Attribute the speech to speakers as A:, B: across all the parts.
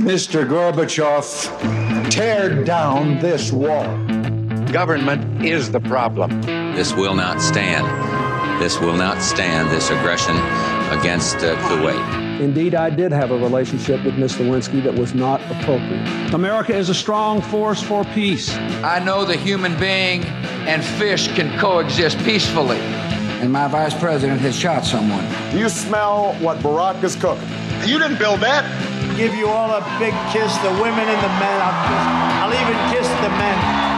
A: Mr. Gorbachev, tear down this wall.
B: Government is the problem.
C: This will not stand. This will not stand, this aggression against uh, Kuwait.
D: Indeed, I did have a relationship with Ms. Lewinsky that was not appropriate.
E: America is a strong force for peace.
F: I know the human being and fish can coexist peacefully.
G: And my vice president has shot someone.
H: Do you smell what Barack is cooking?
I: You didn't build that.
J: Give you all a big kiss, the women and the men. I'll, kiss, I'll even kiss the men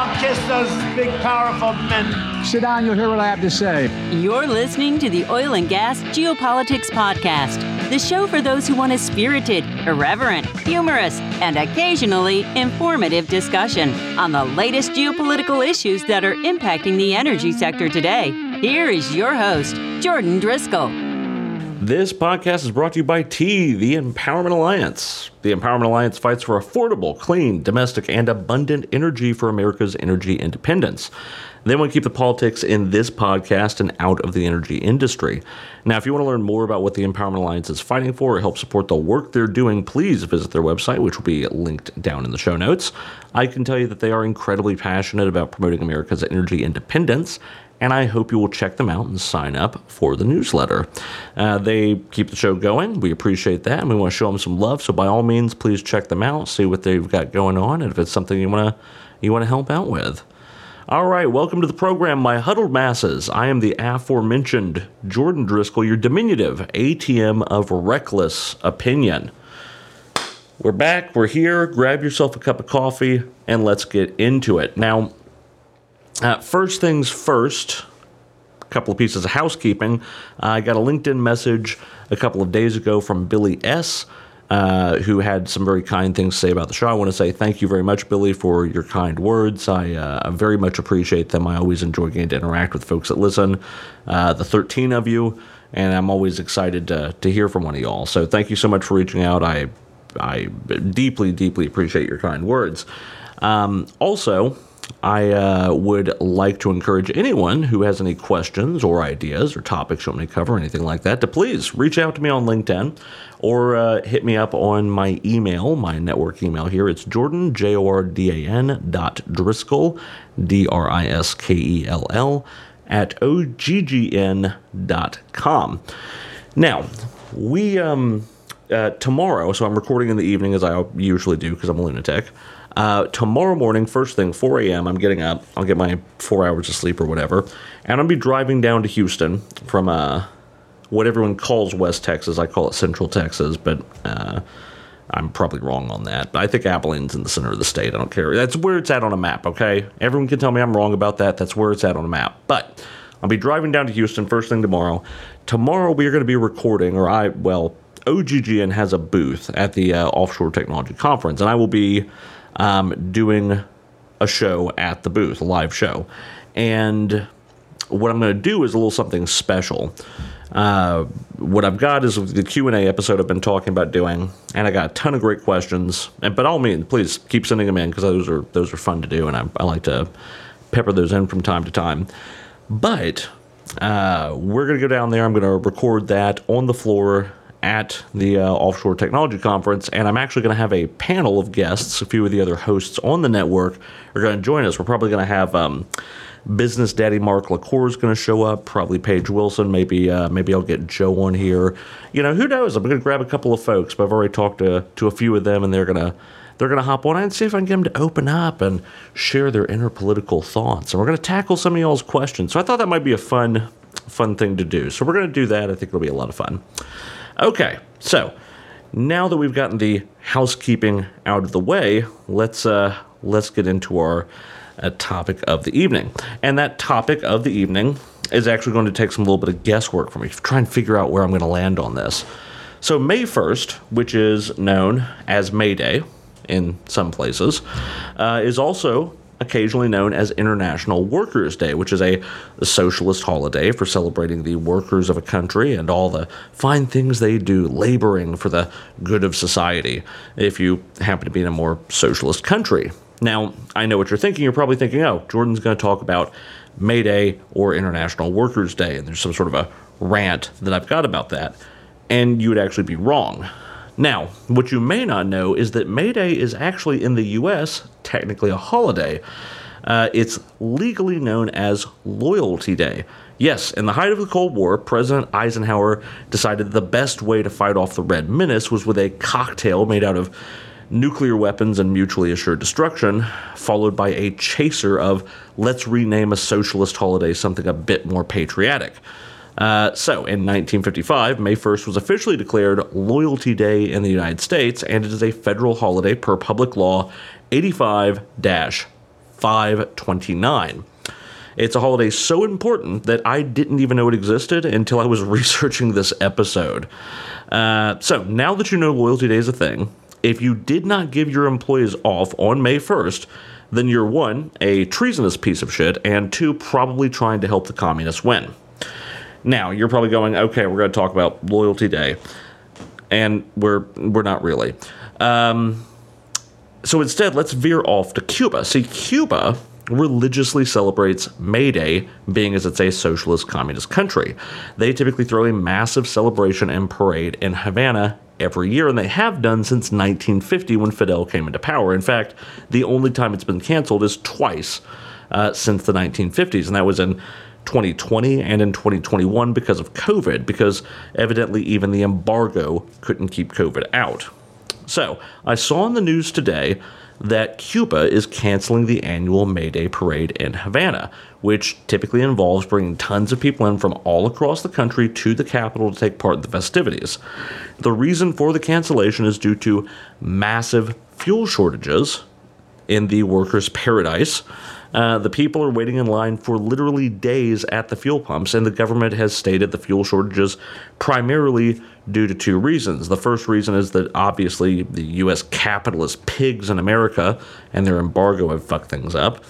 J: I'll kiss those big, powerful men.
E: Sit down, you'll hear what I have to say.
K: You're listening to the Oil and Gas Geopolitics Podcast, the show for those who want a spirited, irreverent, humorous, and occasionally informative discussion on the latest geopolitical issues that are impacting the energy sector today. Here is your host, Jordan Driskell.
L: This podcast is brought to you by T, the Empowerment Alliance. The Empowerment Alliance fights for affordable, clean, domestic, and abundant energy for America's energy independence. They want to keep the politics in this podcast and out of the energy industry. Now, if you want to learn more about what the Empowerment Alliance is fighting for or help support the work they're doing, please visit their website, which will be linked down in the show notes. I can tell you that they are incredibly passionate about promoting America's energy independence and I hope you will check them out and sign up for the newsletter. Uh, they keep the show going. We appreciate that, and we want to show them some love. So by all means, please check them out, see what they've got going on, and if it's something you want to you want to help out with. All right, welcome to the program, my huddled masses. I am the aforementioned Jordan Driskell, your diminutive ATM of reckless opinion. We're back, we're here. Grab yourself a cup of coffee and let's get into it. Now, uh, first things first, a couple of pieces of housekeeping. Uh, I got a LinkedIn message a couple of days ago from Billy S. Uh, who had some very kind things to say about the show. I want to say thank you very much, Billy, for your kind words. I uh, very much appreciate them. I always enjoy getting to interact with folks that listen, uh, the 13 of you, and I'm always excited to, to hear from one of y'all. So thank you so much for reaching out. I, I deeply, deeply appreciate your kind words. Um, also, I uh, would like to encourage anyone who has any questions or ideas or topics you want me to cover, anything like that, to please reach out to me on LinkedIn or uh, hit me up on my email, my network email here. It's Jordan, J O R D A N dot Driskell, D R I S K E L L, at oggn dot com. Now, we, um, uh, tomorrow, so I'm recording in the evening as I usually do because I'm a lunatic. Uh, tomorrow morning, first thing, 4 a.m., I'm getting up. I'll get my four hours of sleep or whatever. And I'll be driving down to Houston from uh, what everyone calls West Texas. I call it Central Texas, but uh, I'm probably wrong on that. But I think Abilene's in the center of the state. I don't care. That's where it's at on a map, okay? Everyone can tell me I'm wrong about that. That's where it's at on a map. But I'll be driving down to Houston first thing tomorrow. Tomorrow we are going to be recording, or I, well, OGGN has a booth at the uh, Offshore Technology Conference, and I will be um, doing a show at the booth, a live show. And what I'm going to do is a little something special. Uh, what I've got is the Q&A episode I've been talking about doing, and I got a ton of great questions. And by all means, please keep sending them in because those are those are fun to do, and I, I, like to pepper those in from time to time. But uh, we're going to go down there. I'm going to record that on the floor at the uh, Offshore Technology Conference, and I'm actually going to have a panel of guests. A few of the other hosts on the network are going to join us. We're probably going to have um, business daddy Mark LaCour is going to show up. Probably Paige Wilson. Maybe uh, maybe I'll get Joe on here. You know, who knows? I'm going to grab a couple of folks, but I've already talked to to a few of them, and they're going to they're going to hop on and see if I can get them to open up and share their inner political thoughts. And we're going to tackle some of y'all's questions. So I thought that might be a fun fun thing to do. So we're going to do that. I think it'll be a lot of fun. Okay, so now that we've gotten the housekeeping out of the way, let's uh, let's get into our uh, topic of the evening. And that topic of the evening is actually going to take some little bit of guesswork for me to try and figure out where I'm going to land on this. So May 1st, which is known as May Day in some places, uh, is also occasionally known as International Workers' Day, which is a, socialist holiday for celebrating the workers of a country and all the fine things they do laboring for the good of society, if you happen to be in a more socialist country. Now, I know what you're thinking. You're probably thinking, oh, Jordan's going to talk about May Day or International Workers' Day, and there's some sort of a rant that I've got about that. And you would actually be wrong. Now, what you may not know is that May Day is actually in the US technically a holiday. Uh, it's legally known as Loyalty Day. Yes, in the height of the Cold War, President Eisenhower decided the best way to fight off the Red Menace was with a cocktail made out of nuclear weapons and mutually assured destruction, followed by a chaser of let's rename a socialist holiday something a bit more patriotic. Uh, so, in 1955, May 1st was officially declared Loyalty Day in the United States, and it is a federal holiday per Public Law 85 529. It's a holiday so important that I didn't even know it existed until I was researching this episode. Uh, so, now that you know Loyalty Day is a thing, if you did not give your employees off on May 1st, then you're one, a treasonous piece of shit, and two, probably trying to help the communists win. Now, you're probably going, okay, we're going to talk about Loyalty Day. And we're we're not really. Um, so instead, let's veer off to Cuba. See, Cuba religiously celebrates May Day, being as it's a socialist communist country. They typically throw a massive celebration and parade in Havana every year, and they have done since 1950 when Fidel came into power. In fact, the only time it's been canceled is twice uh, since the 1950s, and that was in 2020 and in 2021 because of COVID, because evidently even the embargo couldn't keep COVID out. So, I saw in the news today that Cuba is canceling the annual May Day parade in Havana, which typically involves bringing tons of people in from all across the country to the capital to take part in the festivities. The reason for the cancellation is due to massive fuel shortages in the workers' paradise. Uh, the people are waiting in line for literally days at the fuel pumps, and the government has stated the fuel shortages primarily due to two reasons. The first reason is that obviously the U.S. capitalist pigs in America and their embargo have fucked things up.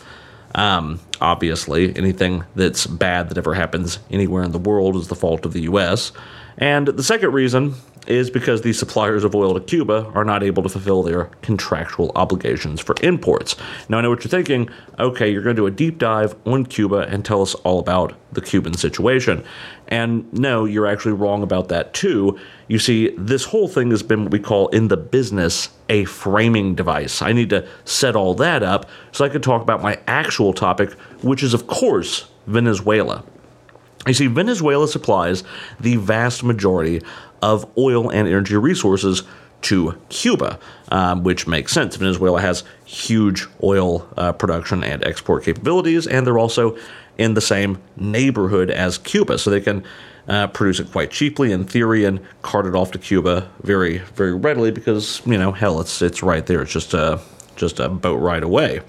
L: Um, obviously, anything that's bad that ever happens anywhere in the world is the fault of the U.S. And the second reason is because the suppliers of oil to Cuba are not able to fulfill their contractual obligations for imports. Now, I know what you're thinking. Okay, you're going to do a deep dive on Cuba and tell us all about the Cuban situation. And no, you're actually wrong about that too. You see, this whole thing has been what we call in the business a framing device. I need to set all that up so I can talk about my actual topic, which is, of course, Venezuela. You see, Venezuela supplies the vast majority of oil and energy resources to Cuba, um, which makes sense. Venezuela has huge oil uh, production and export capabilities, and they're also in the same neighborhood as Cuba, so they can uh, produce it quite cheaply in theory and cart it off to Cuba very, very readily because you know, hell, it's it's right there. It's just a just a boat ride away.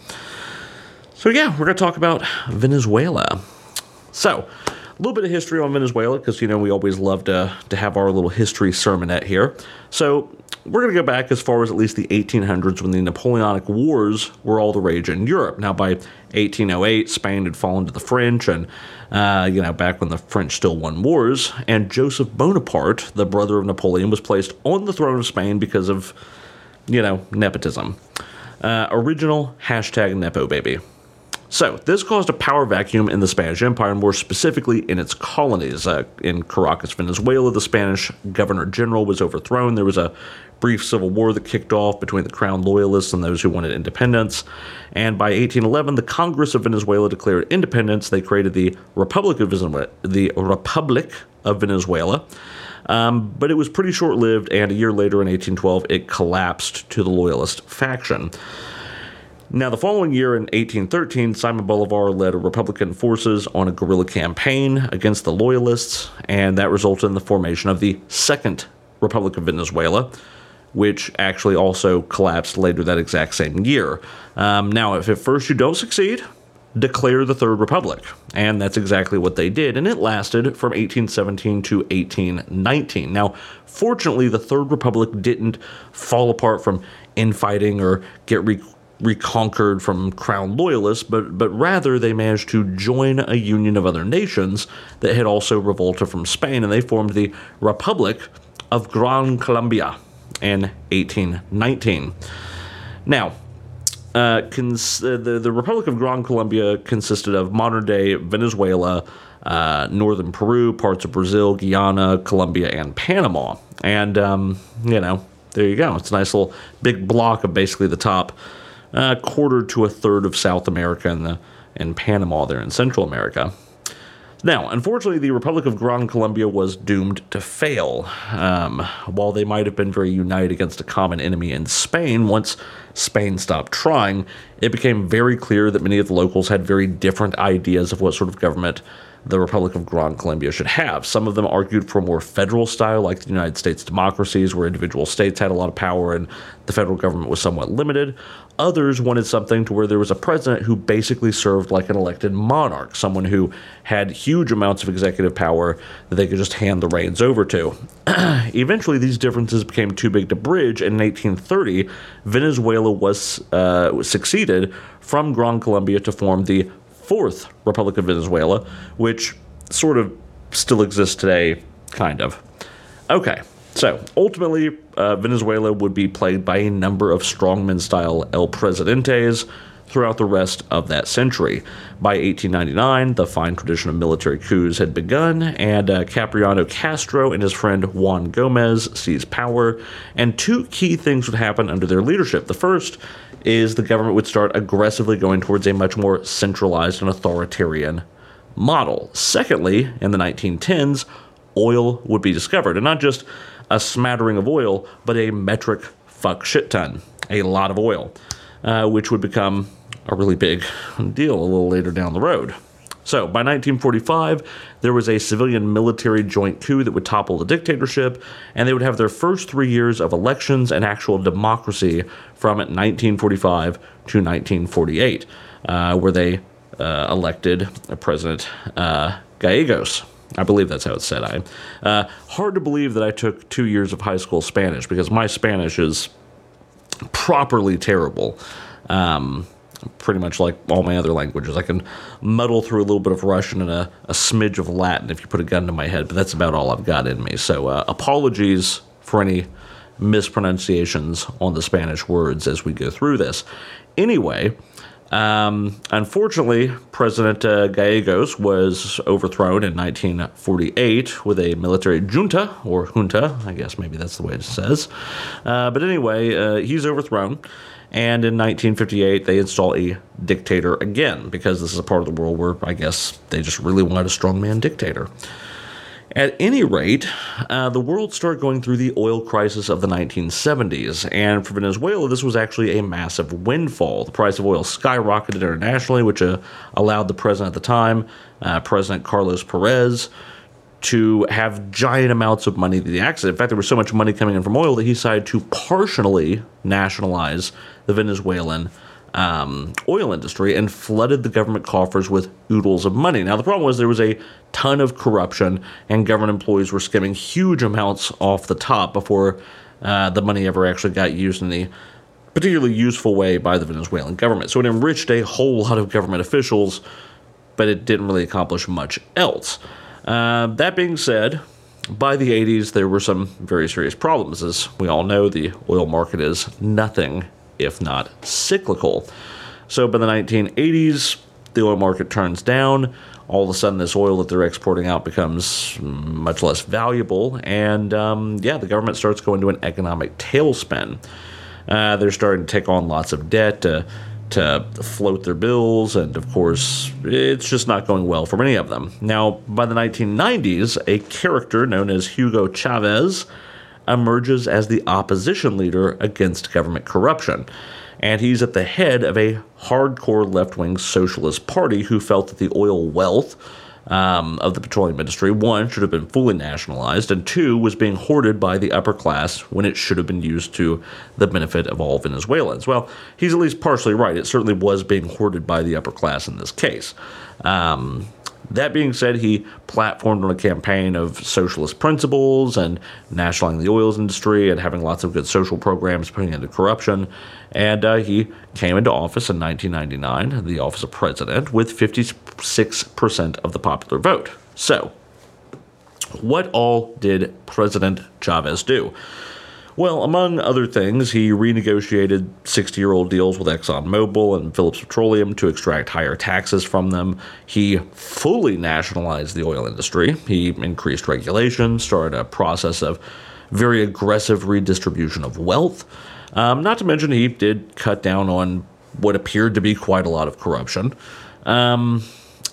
L: So yeah, we're gonna talk about Venezuela. So little bit of history on Venezuela because you know we always love to to have our little history sermonette here. So we're going to go back as far as at least the 1800s when the Napoleonic Wars were all the rage in Europe. Now, by 1808, Spain had fallen to the French, and uh, you know back when the French still won wars, and Joseph Bonaparte, the brother of Napoleon, was placed on the throne of Spain because of you know nepotism. Uh, original hashtag Nepo baby. So, this caused a power vacuum in the Spanish Empire, more specifically in its colonies. Uh, in Caracas, Venezuela, the Spanish governor general was overthrown. There was a brief civil war that kicked off between the crown loyalists and those who wanted independence. And by 1811, the Congress of Venezuela declared independence. They created the Republic of Venezuela. The Republic of Venezuela. Um, but it was pretty short lived, and a year later in 1812, it collapsed to the loyalist faction. Now, the following year in 1813, Simon Bolivar led Republican forces on a guerrilla campaign against the Loyalists, and that resulted in the formation of the Second Republic of Venezuela, which actually also collapsed later that exact same year. Um, now, if at first you don't succeed, declare the Third Republic. And that's exactly what they did, and it lasted from 1817 to 1819. Now, fortunately, the Third Republic didn't fall apart from infighting or get re- reconquered from crown loyalists, but, but rather they managed to join a union of other nations that had also revolted from Spain, and they formed the Republic of Gran Colombia in 1819. Now, uh, cons- uh, the, the Republic of Gran Colombia consisted of modern day Venezuela, uh, northern Peru, parts of Brazil, Guyana, Colombia, and Panama. And, um, you know, there you go. It's a nice little big block of basically the top uh, quarter to a third of South America and the and Panama there in Central America. Now, unfortunately, the Republic of Gran Colombia was doomed to fail. Um, while they might have been very united against a common enemy in Spain, once Spain stopped trying, it became very clear that many of the locals had very different ideas of what sort of government the Republic of Gran Colombia should have. Some of them argued for a more federal style, like the United States democracies, where individual states had a lot of power and the federal government was somewhat limited. Others wanted something to where there was a president who basically served like an elected monarch, someone who had huge amounts of executive power that they could just hand the reins over to. Eventually, these differences became too big to bridge, and in 1830, Venezuela was uh, succeeded from Gran Colombia to form the Fourth Republic of Venezuela, which sort of still exists today, kind of. Okay, so ultimately, uh, Venezuela would be plagued by a number of strongman style El Presidentes throughout the rest of that century. By 1899, the fine tradition of military coups had begun, and uh, Cipriano Castro and his friend Juan Gomez seized power, and two key things would happen under their leadership. The first is the government would start aggressively going towards a much more centralized and authoritarian model. Secondly, in the 1910s, oil would be discovered, and not just a smattering of oil, but a metric fuck shit ton, a lot of oil, uh, which would become a really big deal a little later down the road. So, by 1945, there was a civilian military joint coup that would topple the dictatorship, and they would have their first three years of elections and actual democracy from 1945 to 1948, uh, where they uh, elected President uh, Gallegos. I believe that's how it's said. I uh, hard to believe that I took two years of high school Spanish because my Spanish is properly terrible. Um, pretty much like all my other languages. I can muddle through a little bit of Russian and a, a smidge of Latin if you put a gun to my head, but that's about all I've got in me. So uh, apologies for any mispronunciations on the Spanish words as we go through this. Anyway, um, unfortunately, President uh, Gallegos was overthrown in 1948 with a military junta, or junta, I guess maybe that's the way it says. Uh, but anyway, uh, he's overthrown. And in 1958, they install a dictator again because this is a part of the world where I guess they just really wanted a strongman dictator. At any rate, uh, the world started going through the oil crisis of the 1970s, and for Venezuela, this was actually a massive windfall. The price of oil skyrocketed internationally, which uh, allowed the president at the time, uh, President Carlos Perez, to have giant amounts of money that he accessed. In fact, there was so much money coming in from oil that he decided to partially nationalize the Venezuelan um, oil industry and flooded the government coffers with oodles of money. Now, the problem was there was a ton of corruption, and government employees were skimming huge amounts off the top before uh, the money ever actually got used in the particularly useful way by the Venezuelan government. So it enriched a whole lot of government officials, but it didn't really accomplish much else. Uh, that being said, by the 80s, there were some very serious problems. As we all know, the oil market is nothing if not cyclical. So by the 1980s, the oil market turns down. All of a sudden, this oil that they're exporting out becomes much less valuable. And um, yeah, the government starts going to an economic tailspin. Uh, they're starting to take on lots of debt to, to float their bills. And of course, it's just not going well for many of them. Now, by the 1990s, a character known as Hugo Chavez emerges as the opposition leader against government corruption. And he's at the head of a hardcore left wing socialist party who felt that the oil wealth um, of the petroleum industry, one, should have been fully nationalized, and two, was being hoarded by the upper class when it should have been used to the benefit of all Venezuelans. Well, he's at least partially right. It certainly was being hoarded by the upper class in this case. Um, that being said, he platformed on a campaign of socialist principles and nationalizing the oils industry and having lots of good social programs, putting into corruption. And uh, he came into office in 1999, the office of president, with 56% of the popular vote. So, what all did President Chavez do? Well, among other things, he renegotiated 60 year old deals with ExxonMobil and Phillips Petroleum to extract higher taxes from them. He fully nationalized the oil industry. He increased regulation, started a process of very aggressive redistribution of wealth. Um, not to mention, he did cut down on what appeared to be quite a lot of corruption. Um,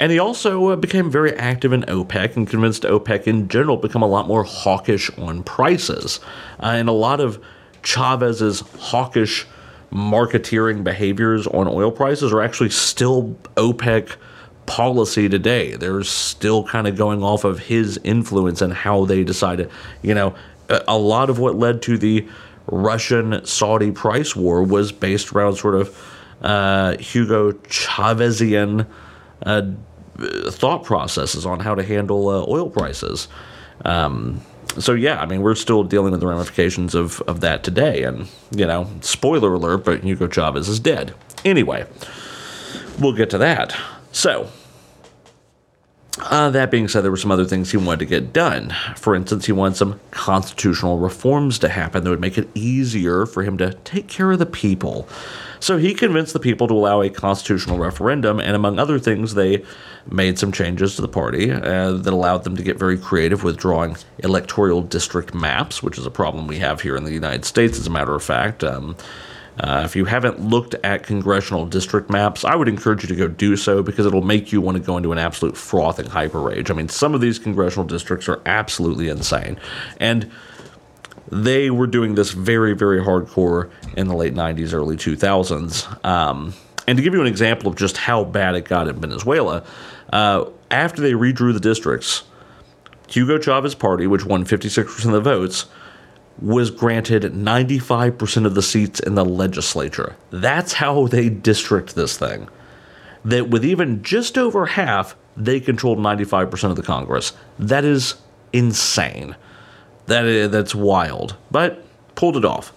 L: and he also uh, became very active in OPEC and convinced OPEC in general to become a lot more hawkish on prices. Uh, and a lot of Chavez's hawkish marketeering behaviors on oil prices are actually still OPEC policy today. They're still kind of going off of his influence and how they decided. You know, a lot of what led to the Russian Saudi price war was based around sort of uh, Hugo Chavezian uh, thought processes on how to handle uh, oil prices. Um, so yeah, I mean, we're still dealing with the ramifications of, of that today. And, you know, spoiler alert, but Hugo Chavez is dead. Anyway, we'll get to that. So, uh, that being said, there were some other things he wanted to get done. For instance, he wanted some constitutional reforms to happen that would make it easier for him to take care of the people. So he convinced the people to allow a constitutional referendum, and among other things, they made some changes to the party uh, that allowed them to get very creative with drawing electoral district maps, which is a problem we have here in the United States, as a matter of fact. Um, uh, if you haven't looked at congressional district maps, I would encourage you to go do so because it'll make you want to go into an absolute frothing hyper rage. I mean, some of these congressional districts are absolutely insane. And they were doing this very, very hardcore in the late 90s, early 2000s. Um, and to give you an example of just how bad it got in Venezuela, uh, after they redrew the districts, Hugo Chavez party, which won 56% of the votes, was granted 95% of the seats in the legislature. That's how they district this thing. That with even just over half, they controlled 95% of the Congress. That is insane. That is, that's wild, but pulled it off.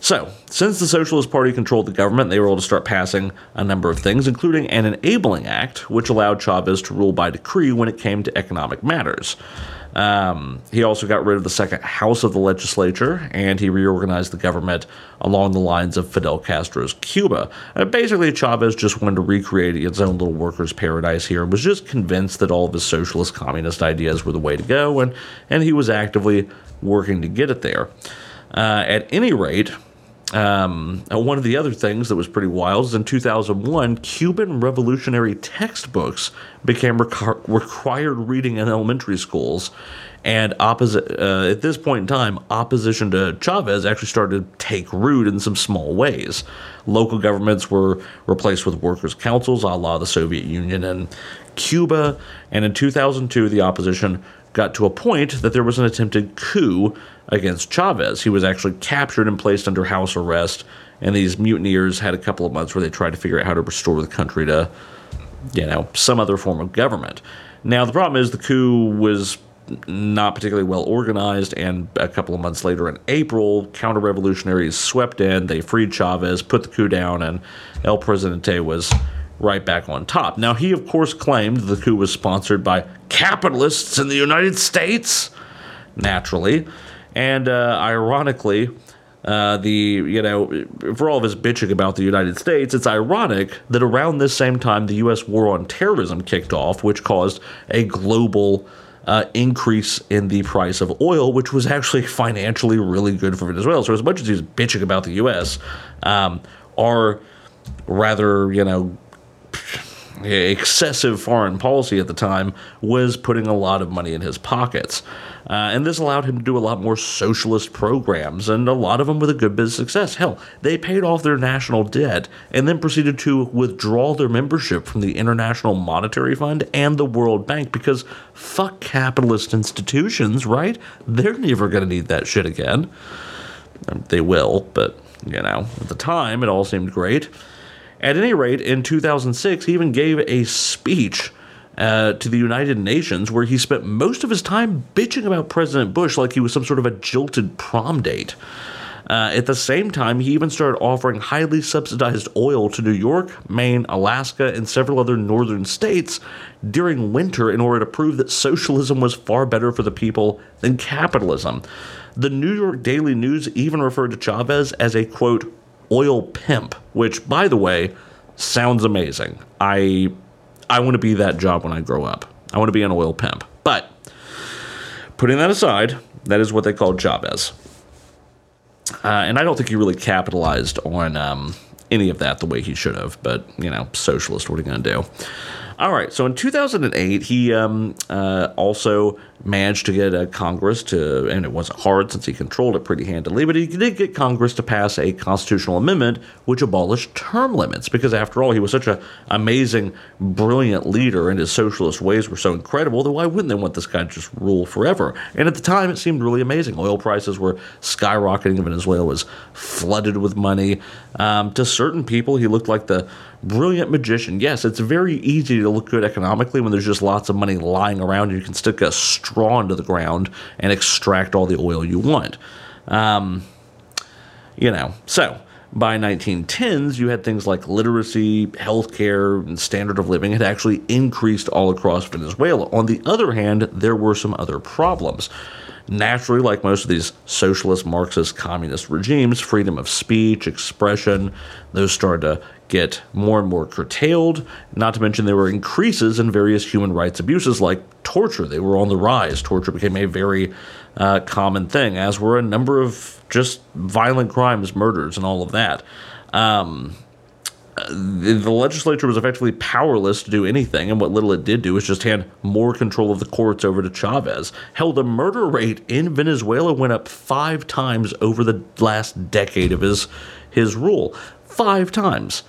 L: So, since the Socialist Party controlled the government, they were able to start passing a number of things, including an Enabling Act, which allowed Chavez to rule by decree when it came to economic matters. Um, he also got rid of the second house of the legislature, and he reorganized the government along the lines of Fidel Castro's Cuba. Uh, basically, Chavez just wanted to recreate its own little workers' paradise here, and was just convinced that all of his socialist communist ideas were the way to go, and, and he was actively working to get it there. Uh, at any rate, um, one of the other things that was pretty wild is in 2001, Cuban revolutionary textbooks became requ- required reading in elementary schools. And opposite, uh, at this point in time, opposition to Chavez actually started to take root in some small ways. Local governments were replaced with workers' councils, a la the Soviet Union and Cuba. And in 2002, the opposition got to a point that there was an attempted coup against Chavez. He was actually captured and placed under house arrest, and these mutineers had a couple of months where they tried to figure out how to restore the country to, you know, some other form of government. Now, the problem is the coup was not particularly well organized, and a couple of months later in April, counter revolutionaries swept in, they freed Chavez, put the coup down, and El Presidente was right back on top. Now, he, of course, claimed the coup was sponsored by capitalists in the United States, naturally. And uh, ironically, uh, the you know for all of his bitching about the United States, it's ironic that around this same time the U.S. war on terrorism kicked off, which caused a global uh, increase in the price of oil, which was actually financially really good for Venezuela. So as much as he's bitching about the U.S., um, our rather you know excessive foreign policy at the time was putting a lot of money in his pockets. Uh, and this allowed him to do a lot more socialist programs, and a lot of them with a good bit of success. Hell, they paid off their national debt and then proceeded to withdraw their membership from the International Monetary Fund and the World Bank because fuck capitalist institutions, right? They're never going to need that shit again. They will, but, you know, at the time it all seemed great. At any rate, in 2006, he even gave a speech uh, to the United Nations where he spent most of his time bitching about President Bush like he was some sort of a jilted prom date. Uh, at the same time, he even started offering highly subsidized oil to New York, Maine, Alaska, and several other northern states during winter in order to prove that socialism was far better for the people than capitalism. The New York Daily News even referred to Chavez as a quote, oil pimp, which, by the way, sounds amazing. I I want to be that job when I grow up. I want to be an oil pimp. But putting that aside, that is what they call Chavez. Uh, and I don't think he really capitalized on um, any of that the way he should have. But you know, socialist, what are you going to do? All right. So in 2008, he um, uh, also managed to get a Congress to, and it wasn't hard since he controlled it pretty handily, but he did get Congress to pass a constitutional amendment which abolished term limits because, after all, he was such an amazing, brilliant leader, and his socialist ways were so incredible that why wouldn't they want this guy to just rule forever? And at the time, it seemed really amazing. Oil prices were skyrocketing. Venezuela was flooded with money. Um, to certain people, he looked like the brilliant magician. Yes, it's very easy to look good economically when there's just lots of money lying around. You can stick a straw into the ground and extract all the oil you want. Um, you know, so by 1910s, you had things like literacy, healthcare, and standard of living had actually increased all across Venezuela. On the other hand, there were some other problems. Naturally, like most of these socialist, Marxist, communist regimes, freedom of speech, expression, those started to get more and more curtailed. Not to mention, there were increases in various human rights abuses like torture. They were on the rise. Torture became a very uh, common thing, as were a number of just violent crimes, murders, and all of that. Um, the, legislature was effectively powerless to do anything, and what little it did do was just hand more control of the courts over to Chavez. Hell, the murder rate in Venezuela went up five times over the last decade of his his rule. Five times.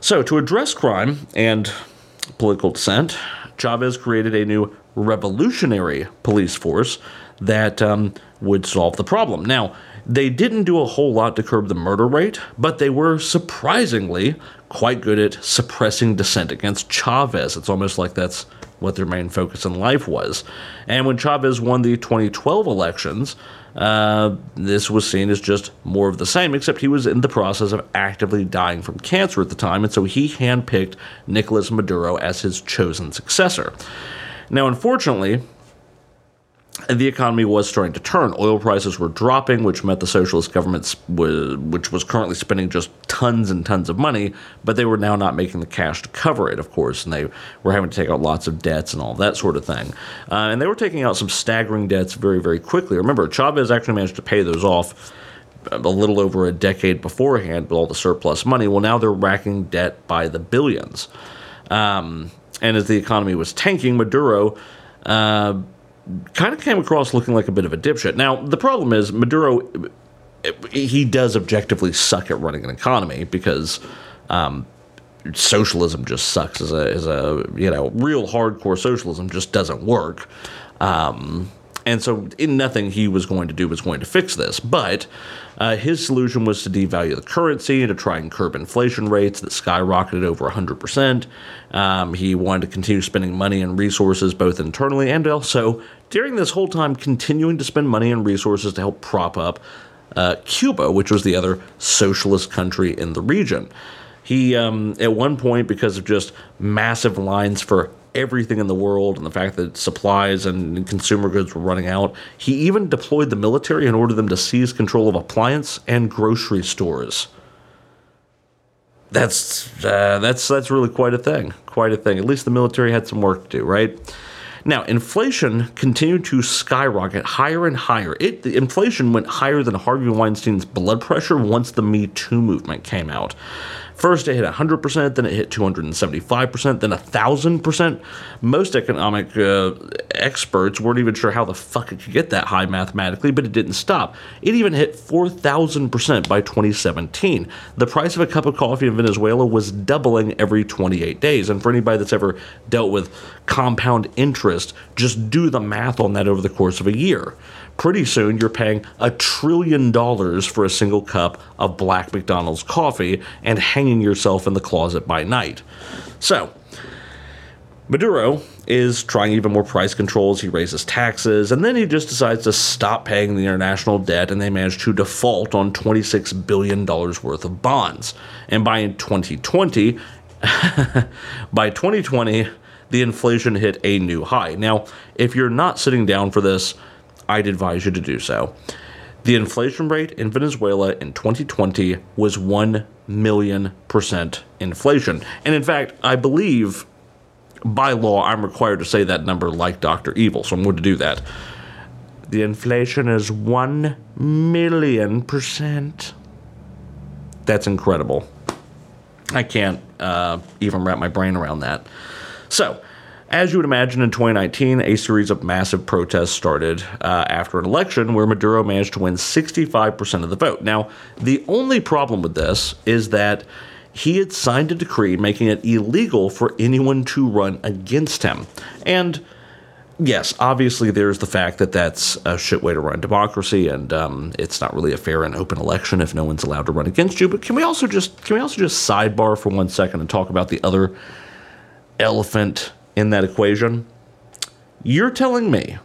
L: So, to address crime and political dissent, Chavez created a new revolutionary police force that um, would solve the problem. Now, they didn't do a whole lot to curb the murder rate, but they were surprisingly quite good at suppressing dissent against Chavez. It's almost like that's what their main focus in life was. And when Chavez won the 2012 elections, uh, this was seen as just more of the same, except he was in the process of actively dying from cancer at the time, and so he handpicked Nicolas Maduro as his chosen successor. Now, unfortunately, the economy was starting to turn. Oil prices were dropping, which meant the socialist government, which was currently spending just tons and tons of money, but they were now not making the cash to cover it, of course, and they were having to take out lots of debts and all that sort of thing. Uh, and they were taking out some staggering debts very, very quickly. Remember, Chavez actually managed to pay those off a little over a decade beforehand with all the surplus money. Well, now they're racking debt by the billions. Um, and as the economy was tanking, Maduro. Uh, kind of came across looking like a bit of a dipshit. Now, the problem is Maduro, he does objectively suck at running an economy because um, socialism just sucks as a, as a, you know, real hardcore socialism just doesn't work. Um, and so, in nothing he was going to do was going to fix this. But uh, his solution was to devalue the currency to try and curb inflation rates that skyrocketed over 100%. Um, he wanted to continue spending money and resources both internally and also, during this whole time, continuing to spend money and resources to help prop up uh, Cuba, which was the other socialist country in the region. He, um, at one point, because of just massive lines for everything in the world and the fact that supplies and consumer goods were running out. He even deployed the military and ordered them to seize control of appliance and grocery stores. That's uh, that's that's really quite a thing. Quite a thing. At least the military had some work to do, right? Now, inflation continued to skyrocket higher and higher. It the inflation went higher than Harvey Weinstein's blood pressure once the Me Too movement came out. First, it hit 100%, then it hit 275%, then 1,000%. Most economic uh, experts weren't even sure how the fuck it could get that high mathematically, but it didn't stop. It even hit 4,000% by 2017. The price of a cup of coffee in Venezuela was doubling every 28 days. And for anybody that's ever dealt with compound interest, just do the math on that over the course of a year pretty soon you're paying a trillion dollars for a single cup of black McDonald's coffee and hanging yourself in the closet by night. So, Maduro is trying even more price controls. He raises taxes, and then he just decides to stop paying the international debt, and they manage to default on $26 billion worth of bonds. And by 2020, by 2020, the inflation hit a new high. Now, if you're not sitting down for this, I'd advise you to do so. The inflation rate in Venezuela in 2020 was 1 million percent inflation. And in fact, I believe by law I'm required to say that number like Dr. Evil, so I'm going to do that. The inflation is 1 million percent. That's incredible. I can't uh, even wrap my brain around that. So, as you would imagine, in 2019, a series of massive protests started uh, after an election where Maduro managed to win 65% of the vote. Now, the only problem with this is that he had signed a decree making it illegal for anyone to run against him. And yes, obviously, there's the fact that that's a shit way to run democracy, and um, it's not really a fair and open election if no one's allowed to run against you. But can we also just can we also just sidebar for one second and talk about the other elephant in that equation? You're telling me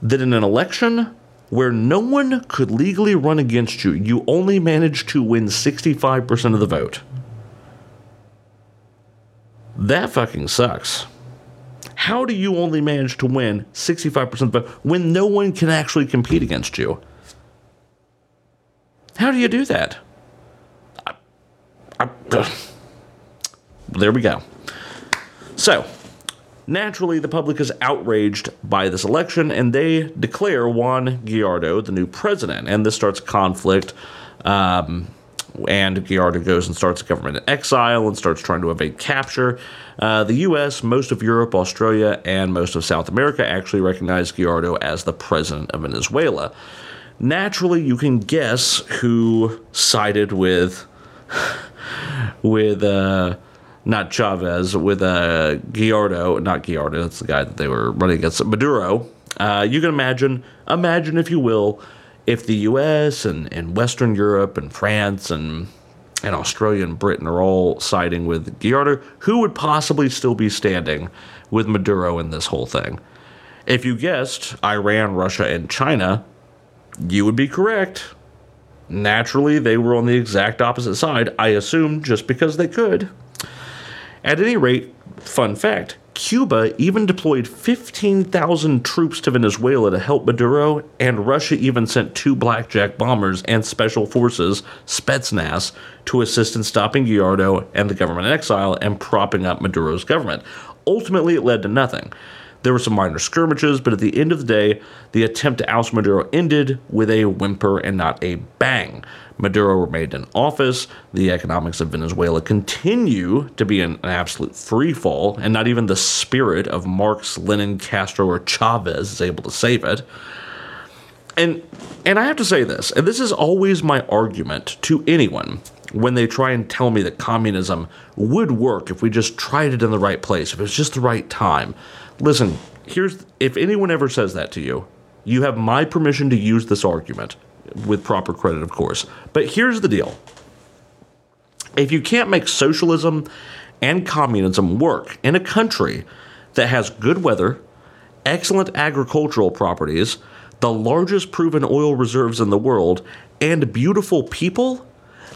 L: that in an election where no one could legally run against you, you only managed to win 65% of the vote. That fucking sucks. How do you only manage to win 65% of the vote when no one can actually compete against you? How do you do that? I, I, uh, there we go. So, naturally, the public is outraged by this election and they declare Juan Guaido the new president. And this starts conflict. Um, and Guaido goes and starts a government in exile and starts trying to evade capture. Uh, the U.S., most of Europe, Australia, and most of South America actually recognize Guaido as the president of Venezuela. Naturally, you can guess who sided with with uh, not Chavez, with uh, Guaido, not Guaido, that's the guy that they were running against, Maduro. Uh, you can imagine, imagine if you will, if the U.S. and, and Western Europe and France and and Australia and Britain are all siding with Guaido, who would possibly still be standing with Maduro in this whole thing? If you guessed Iran, Russia, and China, you would be correct. Naturally, they were on the exact opposite side, I assume, just because they could. At any rate, fun fact Cuba even deployed 15,000 troops to Venezuela to help Maduro, and Russia even sent two blackjack bombers and special forces, Spetsnaz, to assist in stopping Guaido and the government in exile and propping up Maduro's government. Ultimately, it led to nothing. There were some minor skirmishes, but at the end of the day, the attempt to oust Maduro ended with a whimper and not a bang. Maduro remained in office. The economics of Venezuela continue to be an, an absolute free fall, and not even the spirit of Marx, Lenin, Castro, or Chavez is able to save it. And and I have to say this, and this is always my argument to anyone when they try and tell me that communism would work if we just tried it in the right place, if it was just the right time. Listen, here's if anyone ever says that to you, you have my permission to use this argument with proper credit, of course. But here's the deal if you can't make socialism and communism work in a country that has good weather, excellent agricultural properties, the largest proven oil reserves in the world, and beautiful people,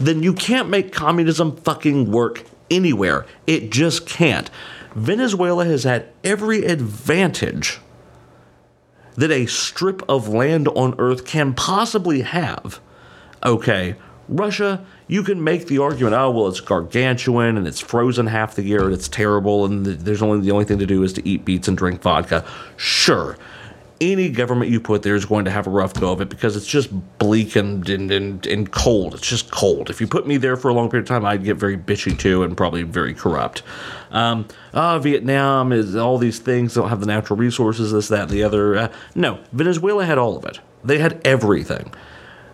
L: then you can't make communism fucking work anywhere. It just can't. Venezuela has had every advantage that a strip of land on Earth can possibly have. Okay, Russia, you can make the argument, oh well, it's gargantuan and it's frozen half the year and it's terrible and there's only the only thing to do is to eat beets and drink vodka. Sure, any government you put there is going to have a rough go of it because it's just bleak and, and, and, and cold. It's just cold. If you put me there for a long period of time, I'd get very bitchy too and probably very corrupt. Um, oh, Vietnam is all these things, don't have the natural resources, this, that, and the other. Uh, no, Venezuela had all of it. They had everything.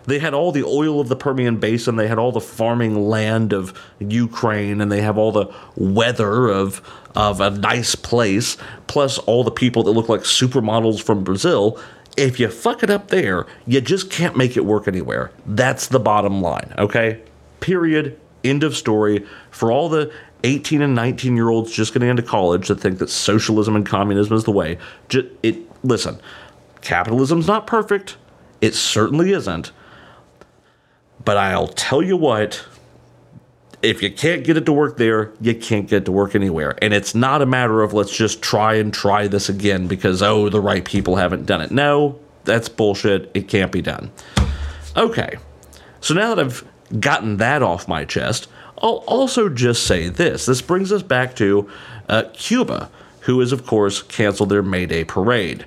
L: They had all the oil of the Permian Basin. They had all the farming land of Ukraine, and they have all the weather of of a nice place, plus all the people that look like supermodels from Brazil. If you fuck it up there, you just can't make it work anywhere. That's the bottom line, okay? Period. End of story. For all the 18 and 19 year olds just getting into college that think that socialism and communism is the way, just, it listen, capitalism's not perfect. It certainly isn't. But I'll tell you what, if you can't get it to work there, you can't get it to work anywhere. And it's not a matter of let's just try and try this again because, oh, the right people haven't done it. No, that's bullshit. It can't be done. Okay, so now that I've gotten that off my chest, I'll also just say this. This brings us back to uh, Cuba, who has, of course, canceled their May Day parade.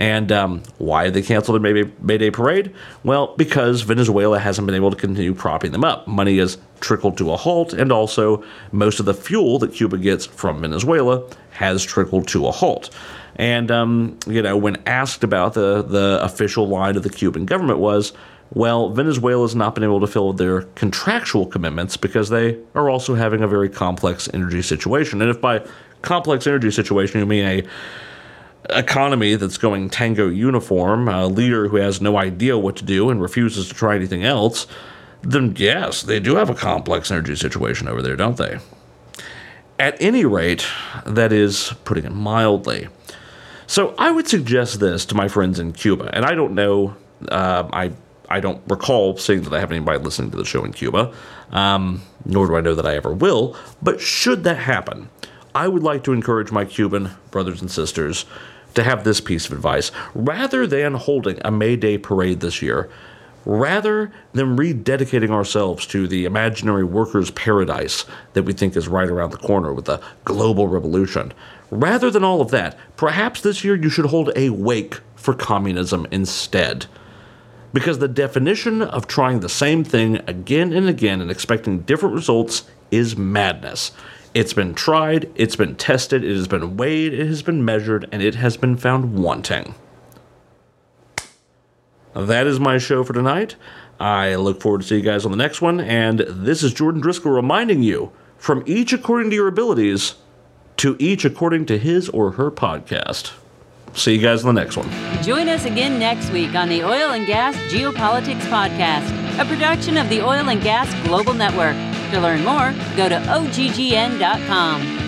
L: And um, why they canceled May, May Day parade? Well, because Venezuela hasn't been able to continue propping them up. Money has trickled to a halt, and also most of the fuel that Cuba gets from Venezuela has trickled to a halt. And um, you know, when asked about the the official line of the Cuban government was, well, Venezuela has not been able to fill their contractual commitments because they are also having a very complex energy situation. And if by complex energy situation you mean a economy that's going tango uniform, a leader who has no idea what to do and refuses to try anything else, then yes, they do have a complex energy situation over there, don't they? At any rate, that is putting it mildly. So I would suggest this to my friends in Cuba, and I don't know, uh, I I don't recall seeing that I have anybody listening to the show in Cuba, um, nor do I know that I ever will. But should that happen, I would like to encourage my Cuban brothers and sisters to have this piece of advice. Rather than holding a May Day parade this year, rather than rededicating ourselves to the imaginary workers' paradise that we think is right around the corner with the global revolution, rather than all of that, perhaps this year you should hold a wake for communism instead. Because the definition of trying the same thing again and again and expecting different results is madness. It's been tried, it's been tested, it has been weighed, it has been measured, and it has been found wanting. That is my show for tonight. I look forward to see you guys on the next one, and this is Jordan Driskell reminding you from each according to your abilities to each according to his or her podcast. See you guys in the next one.
K: Join us again next week on the Oil and Gas Geopolitics Podcast, a production of the Oil and Gas Global Network. To learn more, go to oggn.com.